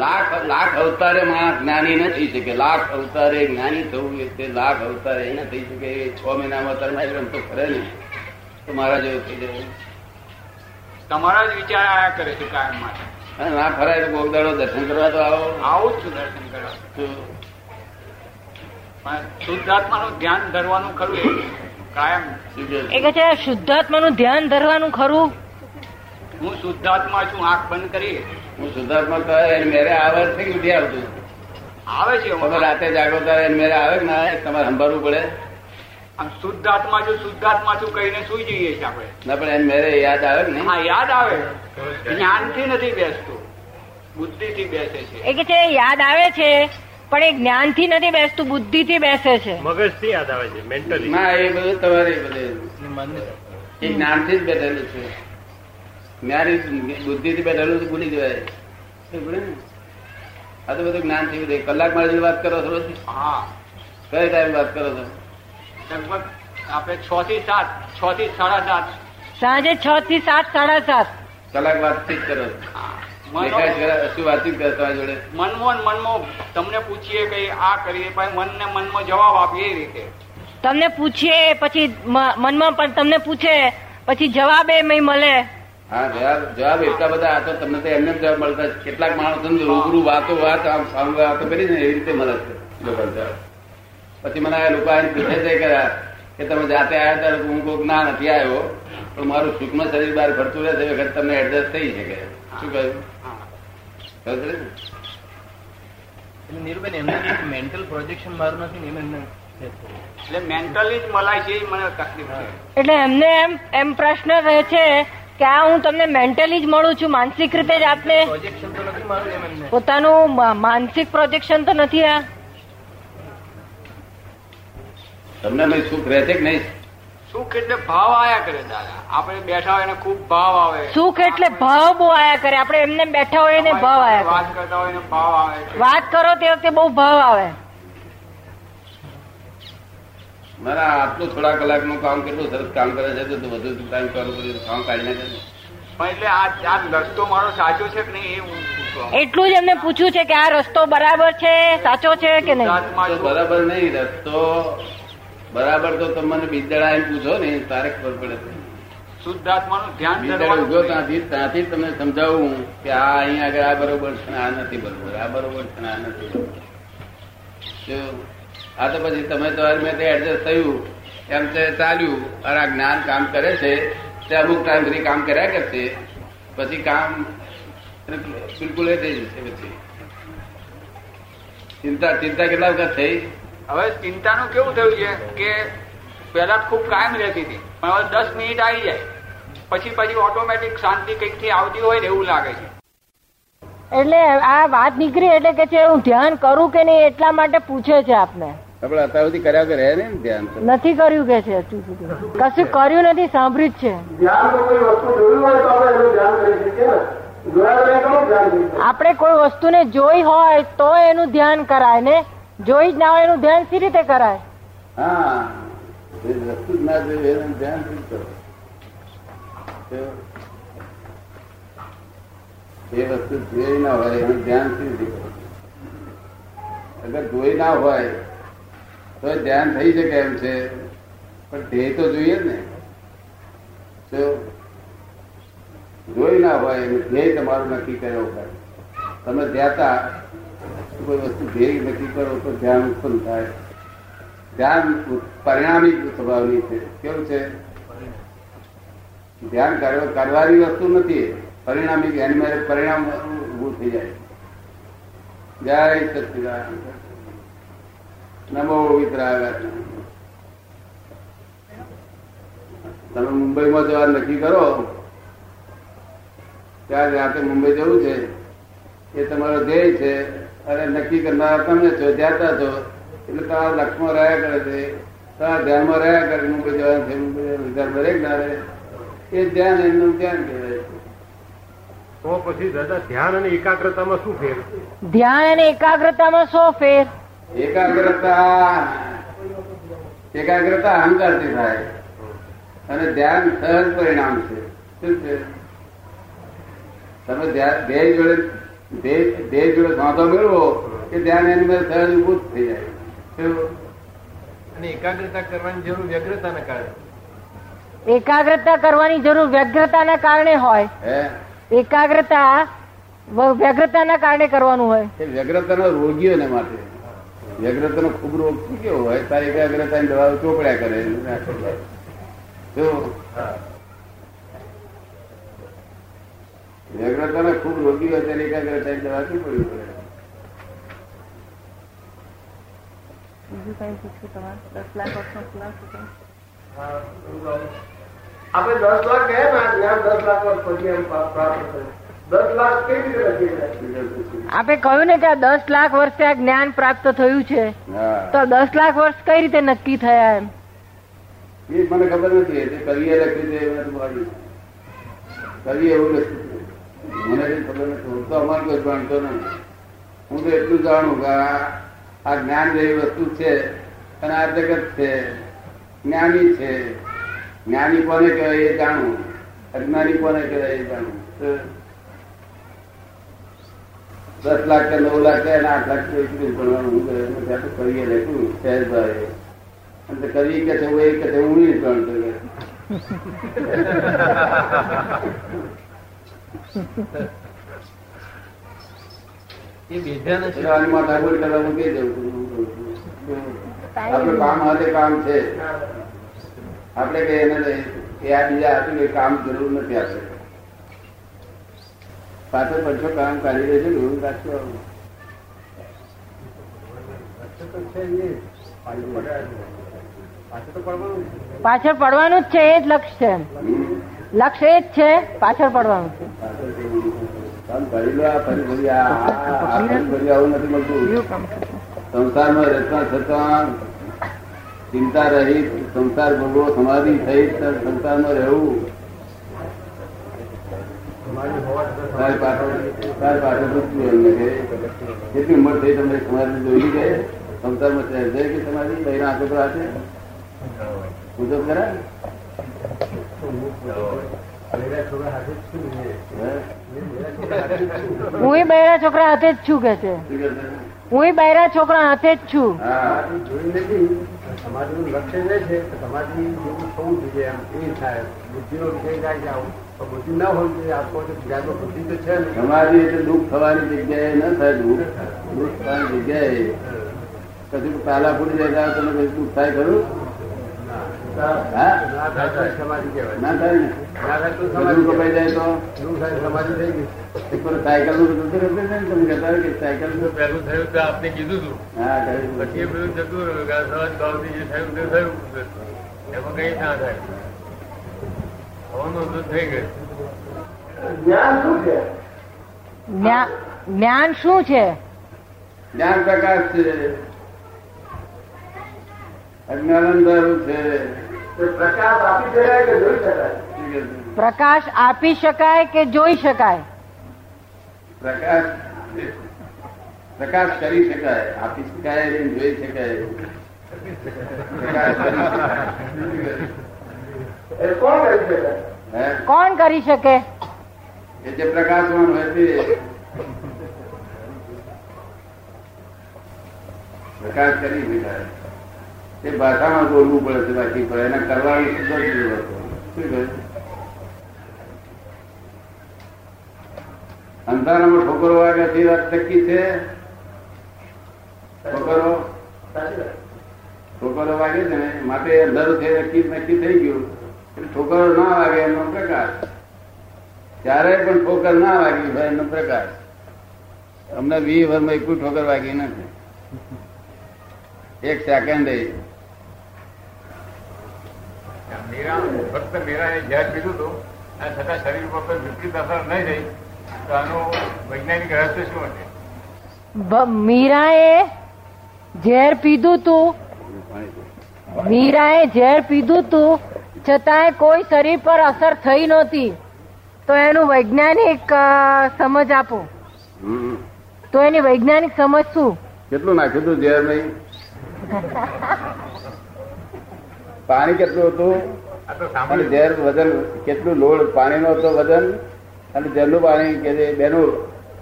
લાખ લાખ અવતારે માણસ જ્ઞાની ન થઈ શકે. લાખ અવતારે જ્ઞાની થવું તે લાખ અવતારે એ ન થઈ શકે. એ છ મહિનામાં અવતારમાં એમ તો ખરે ને તો મારા જેવો થઈ જાય તમારા જ વિચાર આયા કરે છે કાયમ માટે. અને ના ખરાય તો કોક દર્શન કરવા તો આવો. આવું જ છું દર્શન કરવા. શુદ્ધાત્મા નું ધ્યાન ધરવાનું ખરું કાયમ. એ કે છે શુદ્ધાત્માનું ધ્યાન ધરવાનું ખરું? હું શુદ્ધાત્મા છું આંખ બંધ કરી. હું શુદ્ધાત્મા કહે મેરે આવે છે કે નથી આવતું? આવે છે તમે રાતે જાગો ત્યારે એને મેરે આવે કે ના તમારે સંભાળવું પડે. આમ શુદ્ધાત્મા છું શુદ્ધાત્મા છું કહીને સુઈ જઈએ છીએ આપણે. ના પણ એને મેરે યાદ આવે ને હા યાદ આવે. જ્ઞાનથી નથી બેસતું બુદ્ધિથી બેસે છે. એ કે છે યાદ આવે છે પણ એ જ્ઞાનથી નથી બેસતું બુદ્ધિ થી બેસે છે. મગજથી યાદ આવે છે મેન્ટલી ના એ બધું તમારે બધે એ જ્ઞાનથી જ બેઠેલું છે. જ્ઞાની બુદ્ધિથી બેઠેલું તો ભૂલી જવાય. એ ભૂલે ને? આ તો બધું જ્ઞાન થયું. કલાક મારી વાત કરો છો? હા. કઈ ટાઈમ વાત કરો છો? લગભગ આપણે છ થી સાત છ થી સાડા સાત. સાંજે છ થી સાત સાડા સાત. કલાક વાતચીત કરો. મનો- શું વાતચીત કરે તમારી જોડે? મનમોહન મનમાં તમને પૂછીએ કે આ કરીએ પછી મનને મનમાં જવાબ આપીએ એ રીતે. તમને પૂછીએ પછી મનમાં પણ તમને પૂછે પછી જવાબ એ મળે. હા જવાબ જવાબ એટલા બધા આ તો તમને તો એમને જવાબ મળતા કેટલાક માણસો રૂબરૂ વાતો વાત આમ સામ વાતો કરી ને એવી રીતે મળે છે. પછી મને આ લોકો આવીને પૂછે છે કે કે તમે જાતે આવ્યા ત્યારે હું કોઈક ના નથી આવ્યો પણ મારું સૂક્ષ્મ શરીર બહાર ફરતું રહે છે વખત તમને એડજસ્ટ થઈ શકે. શું કહ્યું? નીરુબેન એમને મેન્ટલ પ્રોજેક્શન મારું નથી એમને એટલે મેન્ટલી જ મલાય છે મને તકલીફ છે એટલે એમને એમ એમ પ્રશ્ન રહે છે કે આ હું તમને મેન્ટલી જ મળું છું માનસિક રીતે જ આપને. પ્રોજેક્શન તો નથી મારું એમ એમને પોતાનું માનસિક પ્રોજેક્શન તો નથી આ. તમને ભાઈ સુખ રહે છે કે નહીં? સુખ એટલે ભાવ આયા કરે દાદા. આપણે બેઠા હોય ને ખૂબ ભાવ આવે. સુખ એટલે ભાવ બહુ આયા કરે. આપણે એમને બેઠા હોય ને ભાવ આયા વાત કરતા હોય ને ભાવ આવે વાત કરો તે વખતે બહુ ભાવ આવે. મારા આટલું થોડા કલાકનું કામ કેટલું સરસ કામ કરે છે તો વધુ ટાઈમ કરવું કર્યું કામ કાઢી નાખે. એટલે આ આ રસ્તો મારો સાચો છે કે નહીં એ એટલું જ એમને પૂછ્યું છે કે આ રસ્તો બરાબર છે સાચો છે કે નહીં તો બરાબર નહીં રસ્તો બરાબર તો તમને બીજદડા એમ પૂછો ને તારે ખબર પડે શુદ્ધાત્માનું ધ્યાન ઊભો ત્યાંથી ત્યાંથી તમને સમજાવું કે આ અહીંયા આગળ આ બરોબર છે આ નથી બરોબર આ બરોબર છે આ નથી બરોબર શું? આ તો પછી તમે તો એડજસ્ટ થયું. એમ તે ચાલ્યું. અને આ જ્ઞાન કામ કરે છે. તે અમુક ટાઈમ સુધી કામ કર્યા કરશે. પછી કામ બિલકુલ એ થઈ જશે પછી. ચિંતા ચિંતા કેટલા વખત થઈ? હવે ચિંતાનું કેવું થયું છે કે પહેલા ખૂબ કાયમ રહેતી હતી. પણ હવે દસ મિનિટ આવી જાય. પછી પછી ઓટોમેટિક શાંતિ કંઈકથી આવતી હોય ને એવું લાગે છે. એટલે આ વાત નીકળી એટલે કે છે હું ધ્યાન કરું કે નહીં એટલા માટે પૂછે છે આપને. આપણે અત્યાર સુધી કર્યા કે રહે ને ધ્યાન? નથી કર્યું કે છે કશું કર્યું નથી સાંભળ્યું જ છે. આપણે કોઈ વસ્તુને જોઈ હોય તો એનું ધ્યાન કરાય ને. જોઈ જ ના હોય એનું ધ્યાન સી રીતે કરાય? હા. વસ્તુ ના જોઈ એનું ધ્યાન શું કરો? એ વસ્તુ જોઈ ના હોય એનું ધ્યાન શું રીતે અગર જોઈ ના હોય તો ધ્યાન થઈ શકે એમ છે પણ ધ્યેય તો જોઈએ ને. તો જોઈ ના હોય એનું ધ્યેય તમારું નક્કી કર્યો હોય. તમે ધ્યાતા કોઈ વસ્તુ ધ્યેય નક્કી કરો તો ધ્યાન ઉત્પન્ન થાય. ધ્યાન પરિણામી સ્વભાવની છે. કેવું છે? ધ્યાન કરવા- કરવાની વસ્તુ નથી પરિણામી એની પરિણામ ઉભું થઈ જાય. જય સચિદાન તમે મુંબઈમાં જવા નક્કી કરો ત્યારે રાતે મુંબઈ જવું છે. એ તમારો ધ્યેય છે. અને નક્કી કરનારા તમે છો, જાતા છો. એટલે તમારા લક્ષમાં રહ્યા કરે છે. તમારા ધ્યાનમાં રહ્યા કરે મુંબઈ જવાનું છે, મુંબઈ વિચાર દરેક ના એ ધ્યાન એમનું ધ્યાન છે. તો પછી દાદા ધ્યાન અને એકાગ્રતામાં શું ફેર? ધ્યાન અને એકાગ્રતામાં શું ફેર? એકાગ્રતા એકાગ્રતા અહંકારથી થાય. અને ધ્યાન સહજ પરિણામ છે. શું છે? તમે ધ્યા- ધ્યેય જોડે ધ્યેય જોડે વાંધો મેળવો કે ધ્યાન એની મેં સહજ ઉભું થઈ જાય. અને એકાગ્રતા કરવાની જરૂર વ્યગ્રતાના કારણે. એકાગ્રતા કરવાની જરૂર વ્યગ્રતાના કારણે હોય. હે? એકાગ્રતા વ્યગ્રતાના કારણે કરવાનું હોય. વ્યગ્રતાના રોગીઓને માટે. વ્યગ્રતાનો ખૂબ રોગ કેવો હોય? તારી એકાગ્રતાની દવાઓ ચોપડ્યા કરે. વ્યગ્રતાનો ખૂબ રોગી હોય ત્યારે એકાગ્રતાની દવા શું પડવી પડે આપણે દસ લાખ ગયા ને જ્ઞાન દસ લાખ વર્ષ પછી એમ પ્રાપ્ત થયું. દસ લાખ કેવી રીતે લખી શકાય? આપે કહ્યું ને કે આ દસ લાખ વર્ષે આ જ્ઞાન પ્રાપ્ત થયું છે. તો દસ લાખ વર્ષ કઈ રીતે નક્કી થયા એમ? એ મને ખબર નથી એ કવિએ લખ્યું છે કવિએ એવું લખ્યું મને ખબર નથી હું તો અમારે કોઈ જાણતો નથી. હું તો એટલું જાણું કે આ આ જ્ઞાન જેવી વસ્તુ છે અને આ જગત છે. જ્ઞાની છે. જ્ઞાની કોને કહેવાય એ જાણવું. અજ્ઞાની કોને કહેવાય એ જાણવું. દસ લાખ કે નવ લાખ કે આઠ લાખ કે એટલું જ ભણવાનું કવિએ લખ્યું સહેજભાઈ અને તે કવિ કે છે એ કે છે હું નહીં કરવા મૂકી દઉં છું. કામ હાથે કામ છે. આપણે કઈ એને એ આ બીજા આપ્યું કઈ કામ જરૂર નથી આપણે પાછળ પડશો કામ કાઢી દેજો એવું રાખશો એ. પાછળ પડવાનું જ છે એ જ લક્ષ્ય છે. લક્ષ્ય એ જ છે પાછળ પડવાનું છે. સંસારમાં રહેતા છતાં ચિંતા રહી સંસાર ભોગવો સમાધિ થઈ સંસારમાં રહેવું કેટલી ઉંમર થઈ તમને સમાધિ જોઈ છે સંસારમાં છે છે કે સમાધિ લઈને આંખો પર હાથે ખરા. હે? એ પહેલા છોકરા હાથે જ છું. હું બૈરા છોકરા હાથે જ છું કે છે? હું બૈરા છોકરા હાથે જ છું સમાધિનું લક્ષ્ય એ છે કે સમાજની જેવું થવું જોઈએ એમ. એ થાય. બુદ્ધિનો વિષય થાય છે આવું. તો બુદ્ધિ ના હોય જોઈએ. આપો જ્ઞાનમાં બુદ્ધિ તો છે ને. સમાધિ એટલે દુઃખ થવાની જગ્યાએ ન થાય દુઃખ દુઃખ થવાની જગ્યાએ કશું તાલા ફૂટી જાય તમે કશું દુઃખ થાય ખરું? ના. થાય ના થાય ને? થાય સમાધિ કપાઈ જાય તો? એવું થાય સમાધિ થઈ ગઈ. સાયકલનું તમે કહેતા હોય કે સાયકલ નું- પહેલું થયું તો આપને કીધું હતું હા કહ્યું. પછી એ બધું જતું રહ્યું કે સહજ ભાવથી જે થયું તે થયું. એમાં કઈ ના થાય. હોવાનું તો થઈ ગયું. જ્ઞાન શું છે? જ્ઞાન શું છે? જ્ઞાન પ્રકાશ છે. અજ્ઞાન છે. પ્રકાશ આપી શકાય કે જોઈ શકાય? છે? પ્રકાશ આપી શકાય કે જોઈ શકાય? પ્રકાશ પ્રકાશ કરી શકાય આપી શકાય જોઈ શકાય. પ્રકાશ કોણ કરી શકે? એ જે પ્રકાશવાન હોય છે. પ્રકાશ કરી શકાય. તે ભાષામાં બોલવું પડે છે બાકી પણ એના કરવાની. શું કહે અંધારામાં ઠોકરો વાગે તે વાત નક્કી છે? ઠોકરો? ઠોકરો વાગે છે ને, માટે અંધારું છે નક્કી નક્કી થઈ ગયું. એટલે ઠોકરો ના વાગે એનો પ્રકાશ. ત્યારે પણ ઠોકર ના વાગી ભાઈ, એનો પ્રકાશ. અમને વી વર્ષમાં એક ઠોકર વાગી નથી. એક સેકન્ડ. મીરા ફક્ત એ ઝેર પીધું હતું અને છતાં શરીર કોઈ વિપરીત અસર નહીં થઈ. તો આનું વૈજ્ઞાનિક રહસ્ય શું હશે? મીરાએ ઝેર પીધું તું. મીરાએ ઝેર પીધું તું છતાંય કોઈ શરીર પર અસર થઈ નહોતી. તો એનું વૈજ્ઞાનિક સમજ આપો. તો એની વૈજ્ઞાનિક સમજ શું? કેટલું નાખ્યું હતું ઝેર નહીં? પાણી કેટલું હતું? ઝેર વજન કેટલું લોડ? પાણીનો હતો વજન? અને જળનું પાણી કે જે બેનું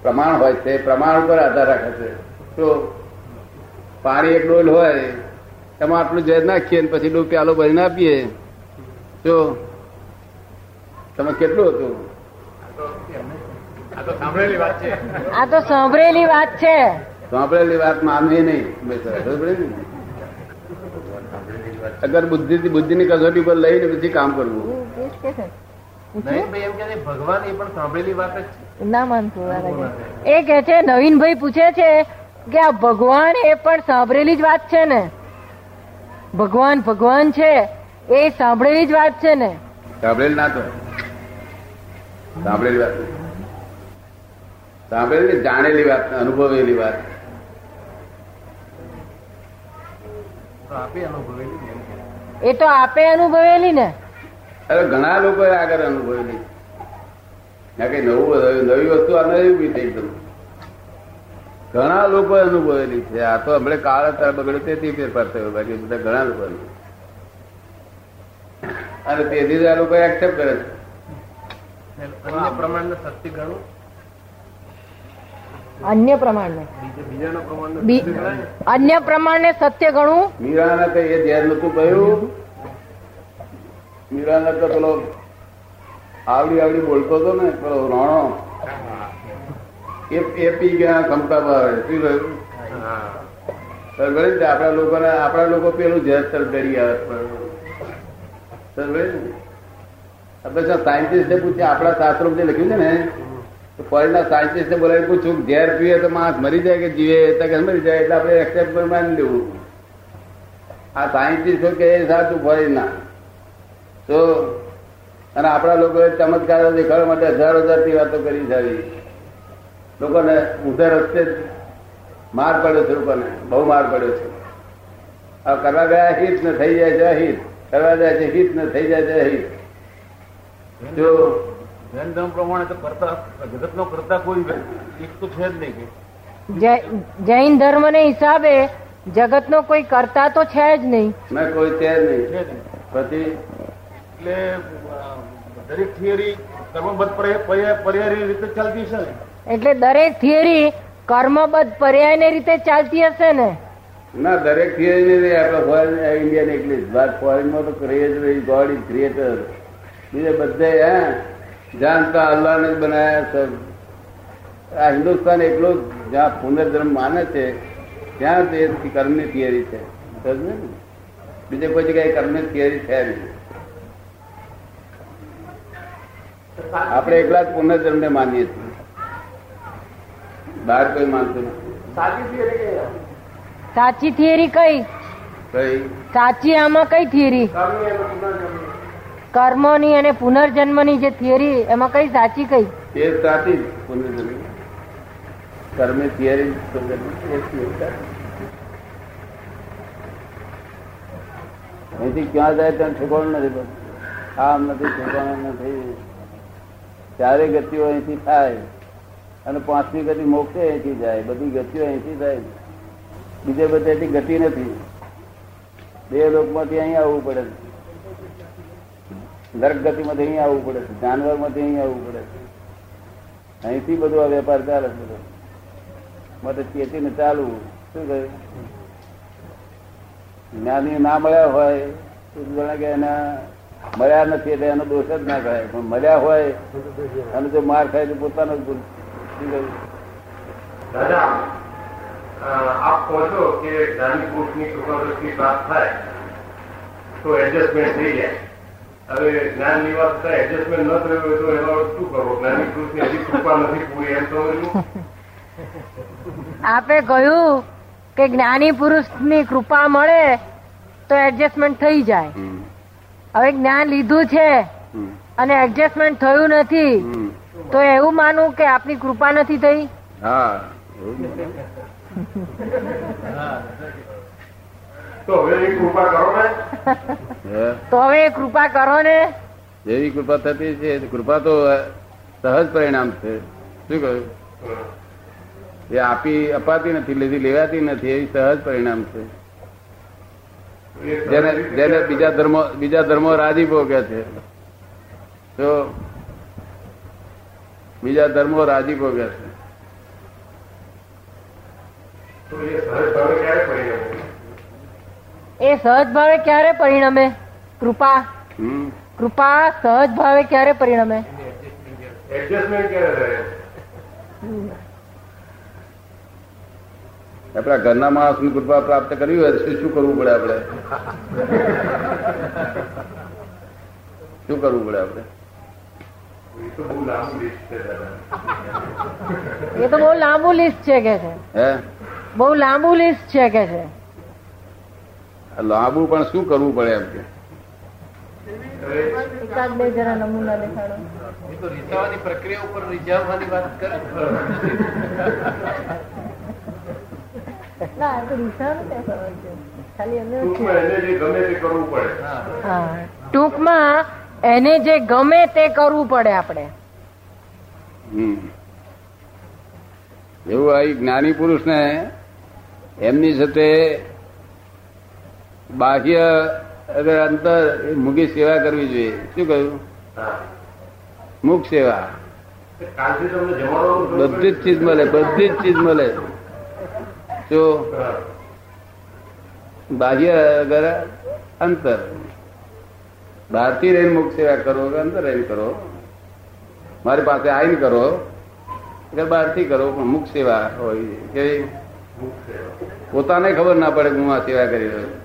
પ્રમાણ હોય છે પ્રમાણ ઉપર આધાર રાખે છે. તો પાણી એક ડોલ હોય એમાં આટલું ઝેર નાખીએ પછી ડો પ્યાલો ભરીને આપીએ. તો તમે કેટલું હતું? આ તો સાંભળેલી વાત છે. આ તો સાંભળેલી વાત છે. સાંભળેલી વાત માનવી નહીં? અગર બુદ્ધિ બુદ્ધિની કસોટી પર લઈને પછી કામ કરવું. નવીનભાઈ એમ કે છે, ભગવાન એ પણ સાંભળેલી વાત ના માનતું એ કે છે નવીનભાઈ પૂછે છે કે આ ભગવાન એ પણ સાંભળેલી જ વાત છે ને? ભગવાન ભગવાન છે એ સાંભળેલી જ વાત છે ને? સાંભળેલી ના તો. સાંભળેલી વાત સાંભળેલી જાણેલી વાત અનુભવેલી વાત. એ તો આપે અનુભવેલી ને. અરે ઘણા લોકો આગળ અનુભવ ત્યાં કઈ નવું નવી નવી વસ્તુ આ નવી ઊભી થઈ એકદમ ઘણા લોકો અનુભવેલી છે. આ તો હમણાં કાળ અત્યારે બગડ્યો તેથી ફેરફાર થયો. બાકી બધા ઘણા લોકો અને તેથી જ આ લોકો એક્સેપ્ટ કરે છે. અન્ય પ્રમાણને સત્ય ગણું અન્ય પ્રમાણને બીજા બીજાના પ્રમાણને? અન્ય પ્રમાણને સત્ય ગણું મીરાને કઈ એ ઝેર નતું કહ્યું મીરાને તો પેલો આવડી આવડી બોલતો હતો ને, પેલો રોણો. એ એ પી ગયા ક્ષમતા પર શું કહ્યું હા સમજે ને? આપણા લોકોને, આપણા લોકો પેલું ઝેર તર ડરી આવે સમજે ને? આપણે સાયન્ટિસ્ટને પૂછે આપણા શાસ્ત્રો જે લખ્યું છે ને, તો ફોરેનના સાયન્ટિસ્ટને બોલાવી પૂછ્યું કે ઝેર પીએ તો માણસ મરી જાય કે જીવે? તો કે મરી જાય, એટલે આપણે એક્સેપ્ટ કરી માની લેવું. આ સાયન્ટિસ્ટો કે એ સાચું ફોરેનના. તો અને આપણા લોકોએ ચમત્કારો દેખાડવા માટે હજારો હજારથી વાતો કરી છે લોકોને ઊંધા રસ્તે જ માર પડ્યો છે લોકોને બહુ માર પડ્યો છે. આ કરવા ગયા હિત ને થઈ જાય છે અહિત કરવા જાય છે હિત ને થઈ જાય છે અહિત જો જૈન ધર્મ પ્રમાણે તો કરતા જગતનો કરતા કોઈ એક તો છે જ નહીં જૈન ધર્મને હિસાબે જગતનો કોઈ કરતા તો છે જ નહીં. મેં કોઈ છે છે જ નહીં. પછી એટલે દરેક થિયરી કર્મબદ્ધ પર્યા- પર્યા- રીતે ચાલતી છે ને? એટલે દરેક થિયરી કર્મબદ્ધ પર્યાય રીતે ચાલતી હશે ને? ના દરેક થિયરી આપણે ફોરેન ઇન્ડિયન એકલી બાદ ફોરેનમાં તો ક્રિએટર ગોડ ઇઝ ક્રિએટર બીજે બધે હે? જાણતા અલ્લાહને જ બનાયા સર આ હિન્દુસ્તાન એકલો જ્યાં પુનર્જન્મ માને છે ત્યાં તે કર્મની થિયરી છે. સમજ્યો ને? બીજે કોઈ જગ્યાએ કર્મની થિયરી છે નહીં. આપણે એકલા જ પુનર્જન્મને માનીએ છીએ. બહાર કોઈ માનતું નથી. સાચી થિયરી કે સાચી થિયરી કઈ? કઈ? સાચી આમાં કઈ થિયરી કર્મી અને પુનર્જન્મ. કર્મોની અને પુનર્જન્મની જે થિયરી એમાં કઈ સાચી કઈ? એ સાચી પુનર્જન્મ. કર્મે થિયરી અહીંથી ક્યાં જાય ત્યાં ઠેકાણું નથી. આમ નથી ઠેકાણું નથી. ચારે ગતિઓ અહીંથી થાય અને પાંચમી ગતિ મોક્ષે અહીંથી જાય. બધી ગતિઓ અહીંથી થાય. બીજે બધેથી ગતિ નથી. બે લોકમાંથી અહીં આવવું પડે છે. નરક ગતિમાંથી અહીં આવવું પડે છે. જાનવરમાંથી અહીં આવવું પડે છે. અહીંથી બધું આ વેપાર ચાલે છે બધો. માટે ચેતીને ચાલવું. શું કહ્યું? જ્ઞાની ના મળ્યા હોય તો કે એના મળ્યા નથી એટલે એનો દોષ જ ના થાય. પણ મળ્યા હોય અને જો માર ખાય તો પોતાનો જ ભૂલ. કહ્યું દાદા આપ કહો છો કે જ્ઞાની પુરુષની કૃપાદૃષ્ટિ પ્રાપ્ત થાય તો એડજસ્ટમેન્ટ થઈ જાય. હવે જ્ઞાનની વાત થાય એડજસ્ટમેન્ટ ન થયું હોય તો એનો શું કરવો? જ્ઞાની પુરુષની હજી કૃપા નથી પૂરી એમ સમજવું આપે કહ્યું કે જ્ઞાની પુરુષની કૃપા મળે તો એડજસ્ટમેન્ટ થઈ જાય. હવે જ્ઞાન લીધું છે અને એડજસ્ટમેન્ટ થયું નથી તો એવું માનવું કે આપની કૃપા નથી થઈ? હા. એવું. તો હવે કૃપા કરો ને? તો હવે કૃપા કરો ને. જેવી કૃપા થતી છે કૃપા તો સહજ પરિણામ છે. શું કહ્યું? એ આપી અપાતી નથી લીધી લેવાતી નથી એ સહજ પરિણામ છે. જેને જેને બીજા ધર્મો બીજા ધર્મો રાજી ભોગે છે. તો બીજા ધર્મો રાજીપો કે છે. એ સહજ ભાવે ક્યારે પરિણમે? એ સહજ ભાવે ક્યારે પરિણમે? કૃપા. કૃપા સહજ ભાવે ક્યારે પરિણમે? એડજસ્ટમેન્ટ ક્યારે થાય આપણા ઘરના માણસની કૃપા પ્રાપ્ત કરવી હોય તો શું શું કરવું પડે આપણે? શું કરવું પડે આપણે? એ તો બહુ લાંબુ લિસ્ટ છે દાદા એ તો બહુ લાંબુ લિસ્ટ છે કે છે. હે? બહુ લાંબુ લિસ્ટ છે કે છે. લાંબુ પણ શું કરવું પડે એમ કે? એકાદ બે જરા નમૂના દેખાડો. એ તો રીઝવવાની પ્રક્રિયા ઉપર રીઝવવાની વાત કરે ના આ તો રીસાનું ક્યાં સવાલ છે ખાલી એમને ટૂંકમાં એને જે ગમે તે કરવું પડે. હા ટૂંકમાં એને જે ગમે તે કરવું પડે આપણે. એવું આવી જ્ઞાની પુરુષ ને એમની સાથે બાહ્ય અંતર મૂકી સેવા કરવી જોઈએ. શું કહ્યું? મુખ સેવા. કાલથી તમને જમાડવાનું બધી જ ચીજ મળે બધી જ ચીજ મળે. જો. બાહ્ય અંતર બહારથી રહીને મુખ સેવા કરો કે અંદર રહીને કરો, મારી પાસે આવીને કરો કે બહારથી કરો, પણ મુખ સેવા હોય, કે પોતાને ખબર ના પડે હું આ સેવા કરી રહ્યો છું.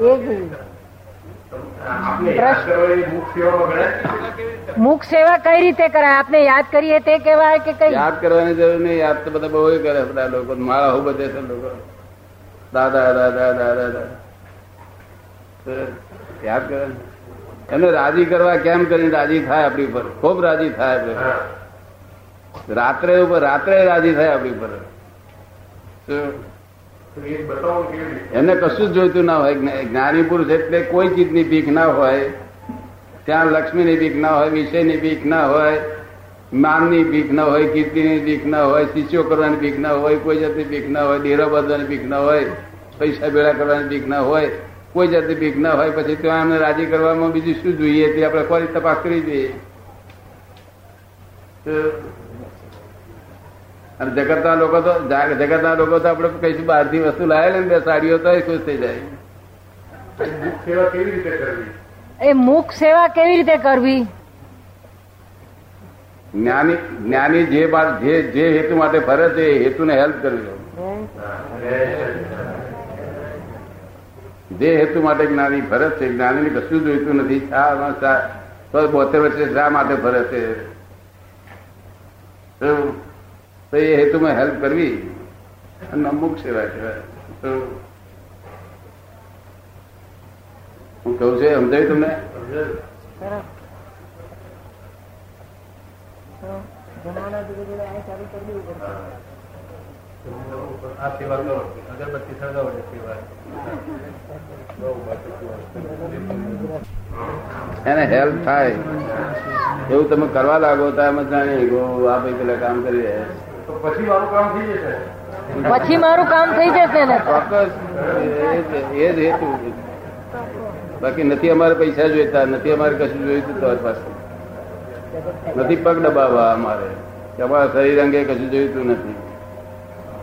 એ જ આપણે યાદ કરવાની મુખ સેવા કઈ રીતે કરાય? આપને યાદ કરીએ તે કેવાય કે કઈ? યાદ કરવાની જરૂર નહીં. યાદ તો બધા બહુ કરે બધા લોકો. મારા હું બધે છે લોકો. દાદા દાદા દાદા દાદા. યાદ કરે એમને રાજી કરવા કેમ કરીને રાજી થાય આપણી ઉપર? ખૂબ રાજી થાય આપણે રાત્રે ઉપર રાત્રે રાજી થાય આપણી ઉપર. શું? એમને કશું જ જોઈતું ના હોય. જ્ઞા- જ્ઞાની પુરુષ એટલે કોઈ ચીજની ભીખ ના હોય. ત્યાં લક્ષ્મીની ભીખ ના હોય વિષયની ભીખ ના હોય માનની ભીખ ના હોય કીર્તિની ભીખ ના હોય શિષ્યો કરવાની ભીખ ના હોય કોઈ જાતની ભીખ ના હોય ડેરા બાંધવાની ભીખ ના હોય પૈસા ભેળા કરવાની ભીખ ના હોય કોઈ જાતની ભીખ ના હોય પછી ત્યાં એમને રાજી કરવામાં બીજું શું જોઈએ? તે આપણે ફરી તપાસ કરી જોઈએ તો અને જગતના લોકો તો જગતના લોકો તો આપણે કઈ બહારથી વસ્તુ લાવે ને બે સાડીઓ તો ખુશ થઈ જાય. મુખ સેવા કેવી રીતે કરવી? એ મુખ સેવા કેવી રીતે કરવી? જ્ઞાની જ્ઞાની જે બાર- જે જે હેતુ માટે ફરે છે એ હેતુને હેલ્પ કરવી જે હેતુ માટે જ્ઞાની ફરે છે જ્ઞાની કશું જોઈતું નથી. તો બોતેર વર્ષે શા માટે ફરે છે? તો તો એ હેતુમાં હેલ્પ કરવી અને અમુક સેવા કહેવાય તો હું કહું છું એ સમજાયું તમને આ સેવા કરો અગરબત્તી સળગાવો એટલે સેવા એને હેલ્પ થાય. એવું તમે કરવા લાગો તો એમ જ જાણીએ કે ઓ, આ ભાઈ પેલા કામ કરી રહ્યા છે. તો પછી મારું કામ થઈ જશે. પછી મારું કામ થઈ જશે ને? ચોક્કસ. એ જ- હેતુ. બાકી નથી અમારે પૈસા જોઈતા નથી અમારે કશું જોઈતું તમારી પાસે નથી પગ દબાવવા અમારે. કે અમારા શરીર અંગે કશું જોઈતું નથી.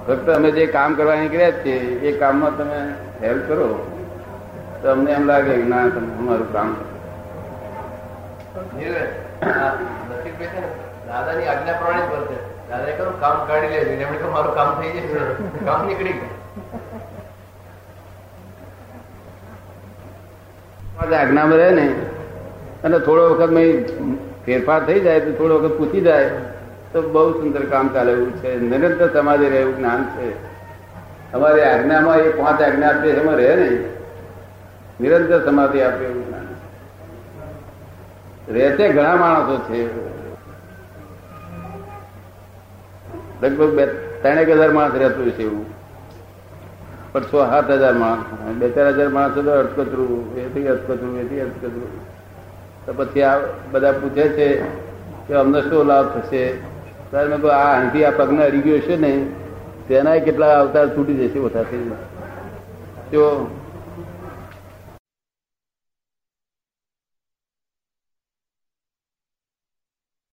ફક્ત અમે જે કામ કરવા નીકળ્યા જ છીએ એ કામમાં તમે હેલ્પ કરો. તો અમને એમ લાગે કે ના તમે અમારું કામ કરો. છે દાદાની આજ્ઞા પ્રમાણે જ વર્તે. દાદાએ કહ્યું, કામ કાઢી લેજો. એમણે મારું કામ થઈ જશે. કામ નીકળી ગયું. આજ્ઞામાં રહે ને, અને થોડો વખત ફેરફાર થઈ જાય તો થોડો વખત પૂછી જાય, તો બહુ સુંદર કામ ચાલે એવું છે. નિરંતર સમાધિ રહે એવું જ્ઞાન છે. અમારી આજ્ઞામાં એ પાંચ આજ્ઞા આપે એમાં રહે ને. નિરંતર સમાધિ આપે એવું જ્ઞાન રહેશે ઘણા માણસો છે. લગભગ બે ત્રણેક હજાર માણસ રહેતું છે એવું. પણ છ સાત હજાર માણસ. બે ચાર હજાર માણસો તો અટકતરું એથી અટકતરું એથી અટકતરું તો પછી આ બધા પૂછે છે કે અમને શું લાભ થશે? ત્યારે મેં આ અહીંથી આ પગને અડી ગયો છે ને તેના કેટલા અવતાર તૂટી જશે ઓછા થઈ જો